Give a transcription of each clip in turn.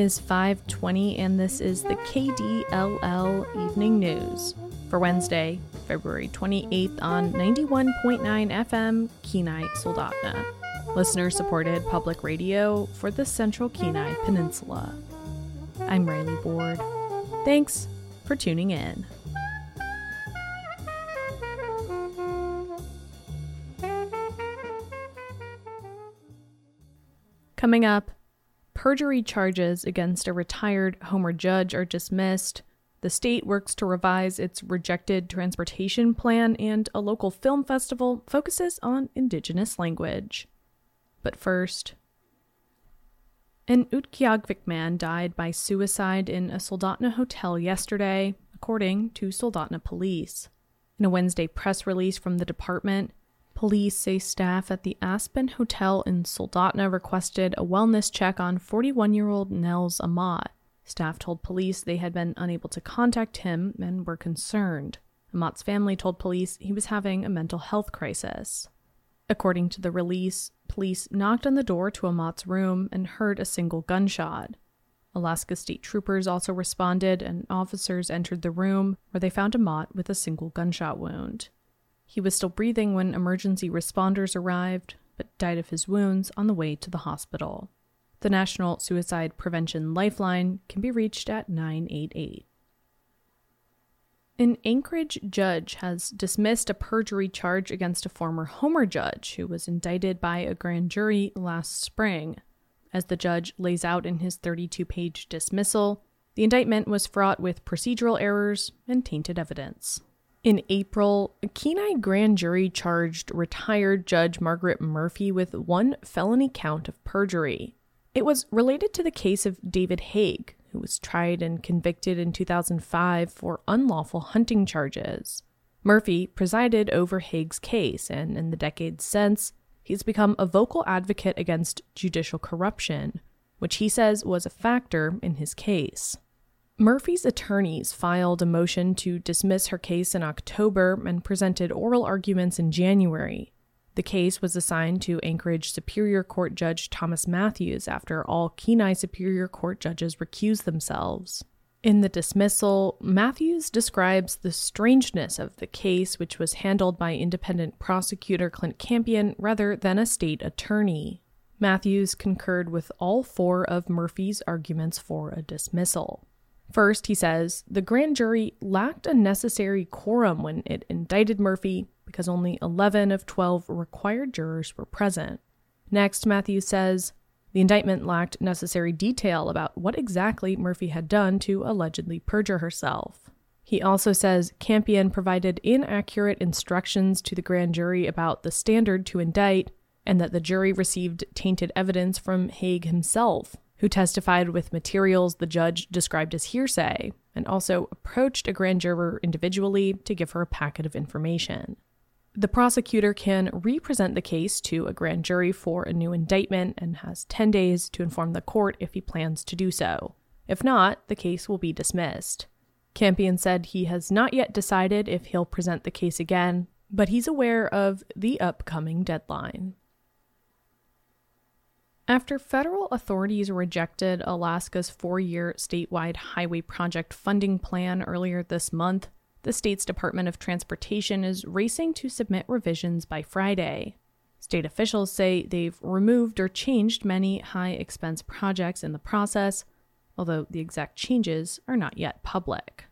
is 520 and this is the KDLL Evening News for Wednesday, February 28th on 91.9 FM Kenai Soldotna. Listener supported public radio for the Central Kenai Peninsula. I'm Riley Board. Thanks for tuning in. Coming up, perjury charges against a retired Homer judge are dismissed. The state works to revise its rejected transportation plan, and a local film festival focuses on indigenous language. But first, an Utqiagvik man died by suicide in a Soldotna hotel yesterday, according to Soldotna police. In a Wednesday press release from the department, Police say staff at the Aspen Hotel in Soldotna requested a wellness check on 41 year old Nels Amat. Staff told police they had been unable to contact him and were concerned. Amat's family told police he was having a mental health crisis. According to the release, police knocked on the door to Amat's room and heard a single gunshot. Alaska State Troopers also responded, and officers entered the room where they found Amat with a single gunshot wound. He was still breathing when emergency responders arrived, but died of his wounds on the way to the hospital. The National Suicide Prevention Lifeline can be reached at 988. An Anchorage judge has dismissed a perjury charge against a former Homer judge who was indicted by a grand jury last spring. As the judge lays out in his 32 page dismissal, the indictment was fraught with procedural errors and tainted evidence. In April, a Kenai grand jury charged retired Judge Margaret Murphy with one felony count of perjury. It was related to the case of David Haig, who was tried and convicted in 2005 for unlawful hunting charges. Murphy presided over Haig's case, and in the decades since, he's become a vocal advocate against judicial corruption, which he says was a factor in his case. Murphy's attorneys filed a motion to dismiss her case in October and presented oral arguments in January. The case was assigned to Anchorage Superior Court Judge Thomas Matthews after all Kenai Superior Court judges recused themselves. In the dismissal, Matthews describes the strangeness of the case, which was handled by independent prosecutor Clint Campion rather than a state attorney. Matthews concurred with all four of Murphy's arguments for a dismissal. First, he says the grand jury lacked a necessary quorum when it indicted Murphy because only 11 of 12 required jurors were present. Next, Matthews says the indictment lacked necessary detail about what exactly Murphy had done to allegedly perjure herself. He also says Campion provided inaccurate instructions to the grand jury about the standard to indict and that the jury received tainted evidence from Haig himself, who testified with materials the judge described as hearsay, and also approached a grand juror individually to give her a packet of information. The prosecutor can represent the case to a grand jury for a new indictment and has 10 days to inform the court if he plans to do so. If not, the case will be dismissed. Campion said he has not yet decided if he'll present the case again, but he's aware of the upcoming deadline. After federal authorities rejected Alaska's four year statewide highway project funding plan earlier this month, the state's Department of Transportation is racing to submit revisions by Friday. State officials say they've removed or changed many high expense projects in the process, although the exact changes are not yet public.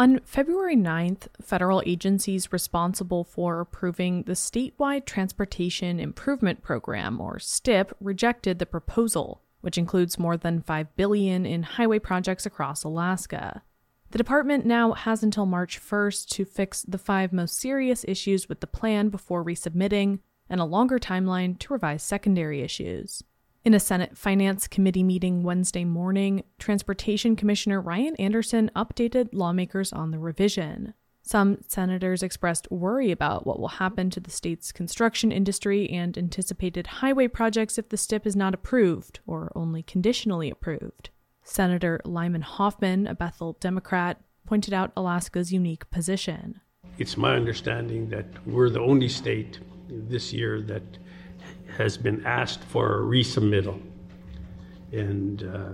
On February 9th, federal agencies responsible for approving the Statewide Transportation Improvement Program, or STIP, rejected the proposal, which includes more than 5 billion in highway projects across Alaska. The department now has until March 1st to fix the five most serious issues with the plan before resubmitting, and a longer timeline to revise secondary issues. In a Senate Finance Committee meeting Wednesday morning, Transportation Commissioner Ryan Anderson updated lawmakers on the revision. Some senators expressed worry about what will happen to the state's construction industry and anticipated highway projects if the STIP is not approved or only conditionally approved. Senator Lyman Hoffman, a Bethel Democrat, pointed out Alaska's unique position. It's my understanding that we're the only state this year that has been asked for a resubmittal. And uh,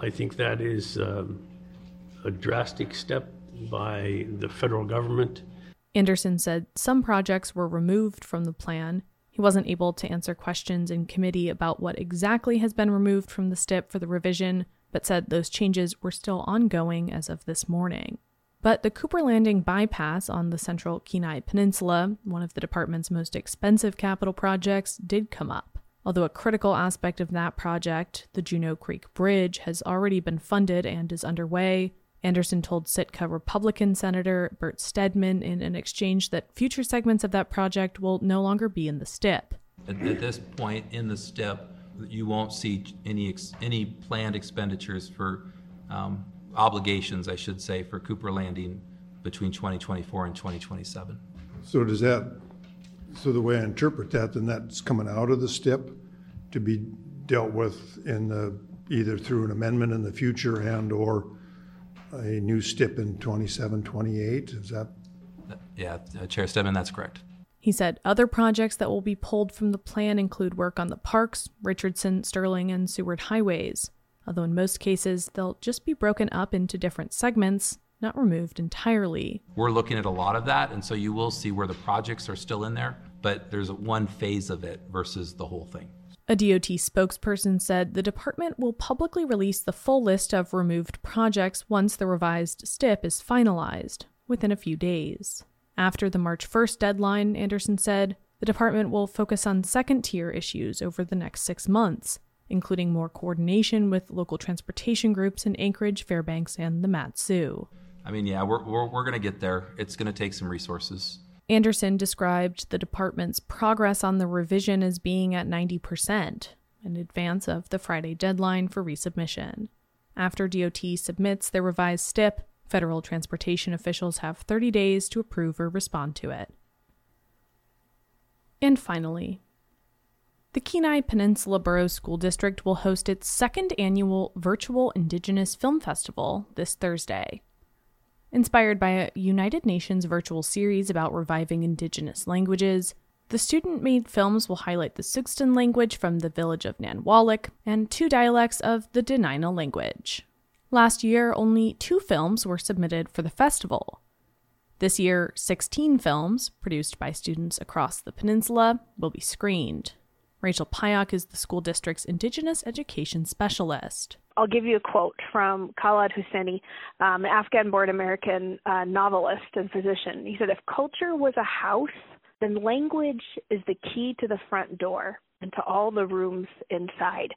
I think that is um, a drastic step by the federal government. Anderson said some projects were removed from the plan. He wasn't able to answer questions in committee about what exactly has been removed from the STIP for the revision, but said those changes were still ongoing as of this morning. But the Cooper Landing bypass on the central Kenai Peninsula, one of the department's most expensive capital projects, did come up. Although a critical aspect of that project, the Juneau Creek Bridge, has already been funded and is underway, Anderson told Sitka Republican Senator Bert Stedman in an exchange that future segments of that project will no longer be in the STIP. At, at this point in the STIP, you won't see any any planned expenditures for um, obligations, I should say, for Cooper Landing between 2024 and 2027. So does that, so the way I interpret that, then that's coming out of the STIP to be dealt with in the, either through an amendment in the future and/or a new STIP in 27, 28? Is that, Yeah, uh, Chair Stedman, that's correct. He said other projects that will be pulled from the plan include work on the parks, Richardson, Sterling, and Seward highways, although in most cases they'll just be broken up into different segments, not removed entirely. We're looking at a lot of that, and so you will see where the projects are still in there, but there's one phase of it versus the whole thing. A DOT spokesperson said the department will publicly release the full list of removed projects once the revised STIP is finalized, within a few days. After the March 1st deadline, Anderson said, the department will focus on second tier issues over the next six months, including more coordination with local transportation groups in Anchorage, Fairbanks, and the Mat-Su. I mean, yeah, we're, we're, we're going to get there. It's going to take some resources. Anderson described the department's progress on the revision as being at 90% in advance of the Friday deadline for resubmission. After DOT submits their revised STIP, federal transportation officials have 30 days to approve or respond to it. And finally, the Kenai Peninsula Borough School District will host its second annual virtual Indigenous Film Festival this Thursday. Inspired by a United Nations virtual series about reviving indigenous languages, the student made films will highlight the Sugt'stun language from the village of Nanwalek and two dialects of the Dena'ina language. Last year, only two films were submitted for the festival. This year, 16 films, produced by students across the peninsula, will be screened. Rachel Pyock is the school district's Indigenous Education Specialist. I'll give you a quote from Khaled Hosseini, um, an Afghan born American uh, novelist and physician. He said, If culture was a house, then language is the key to the front door and to all the rooms inside.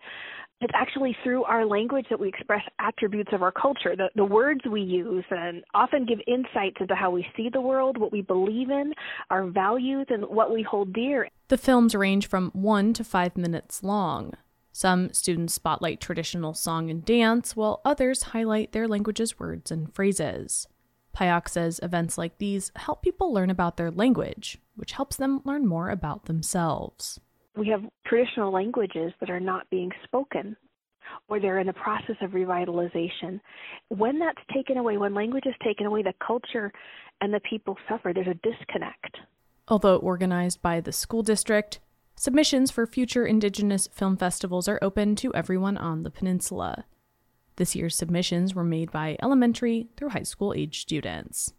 It's actually through our language that we express attributes of our culture. The, the words we use and often give insights into how we see the world, what we believe in, our values, and what we hold dear. The films range from one to five minutes long. Some students spotlight traditional song and dance, while others highlight their language's words and phrases. Pyock says events like these help people learn about their language, which helps them learn more about themselves. We have traditional languages that are not being spoken or they're in the process of revitalization. When that's taken away, when language is taken away, the culture and the people suffer. There's a disconnect. Although organized by the school district, Submissions for future Indigenous film festivals are open to everyone on the peninsula. This year's submissions were made by elementary through high school age students.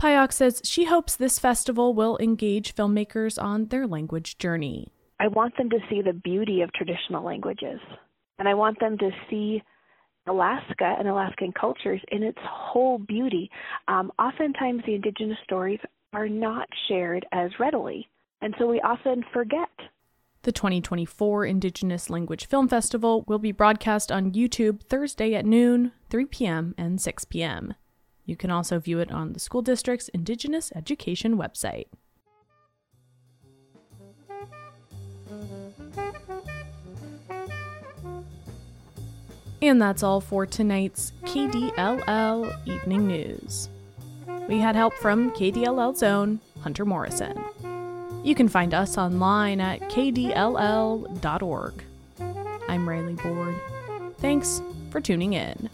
Pyock says she hopes this festival will engage filmmakers on their language journey. I want them to see the beauty of traditional languages, and I want them to see Alaska and Alaskan cultures in its whole beauty. Um, oftentimes, the indigenous stories are not shared as readily, and so we often forget the 2024 Indigenous Language Film Festival will be broadcast on YouTube Thursday at noon, 3 p.m., and 6 p.m. You can also view it on the school district's Indigenous Education website. And that's all for tonight's KDLL Evening News. We had help from KDLL's own Hunter Morrison. You can find us online at kdll.org. I'm Riley Board. Thanks for tuning in.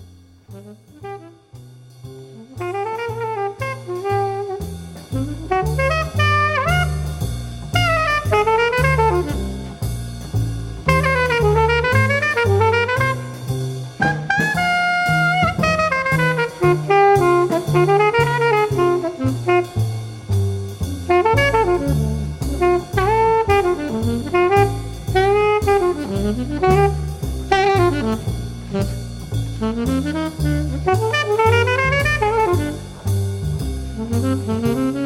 Mm-hmm.